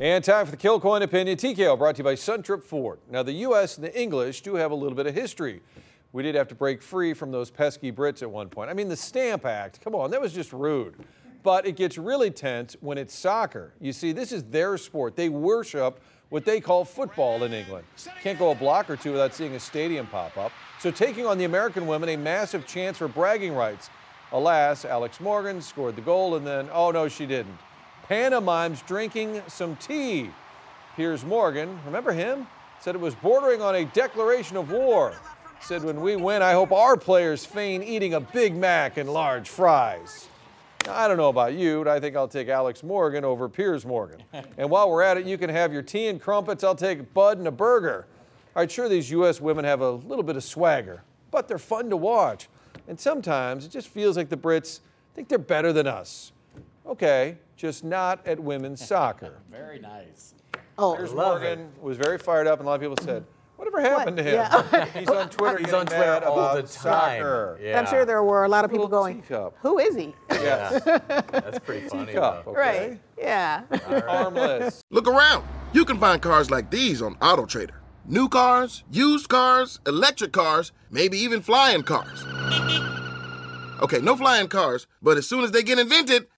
And time for the Kilcoyne Opinion. TKO brought to you by Suntrup Ford. Now, the U.S. and the English do have a little bit of history. We did have to break free from those pesky Brits at one point. I mean, the Stamp Act, come on, that was just rude. But it gets really tense when it's soccer. You see, this is their sport. They worship what they call football in England. Can't go a block or two without seeing a stadium pop up. So, taking on the American women, a massive chance for bragging rights. Alas, Alex Morgan scored the goal, and then, oh no, she didn't pantomimes drinking some tea. Piers Morgan, remember him? Said it was bordering on a declaration of war. Said when we win, I hope our players feign eating a Big Mac and large fries. Now, I don't know about you, but I think I'll take Alex Morgan over Piers Morgan. And while we're at it, you can have your tea and crumpets. I'll take Bud and a burger. All right, sure, these U.S. women have a little bit of swagger, but they're fun to watch. And sometimes it just feels like the Brits think they're better than us. Okay, just not at women's soccer. Very nice. Oh, Piers love Morgan was very fired up, and a lot of people said, "Whatever happened to him? Yeah. He's on Twitter. He's getting on Twitter mad all about the time. Soccer. Yeah. I'm sure there were a lot of people Little going, teacup. who is he? Yes, That's pretty funny. teacup. though. Okay. Right. Yeah. Armless. Look around. You can find cars like these on AutoTrader. New cars, used cars, electric cars, maybe even flying cars. Okay, no flying cars, but as soon as they get invented,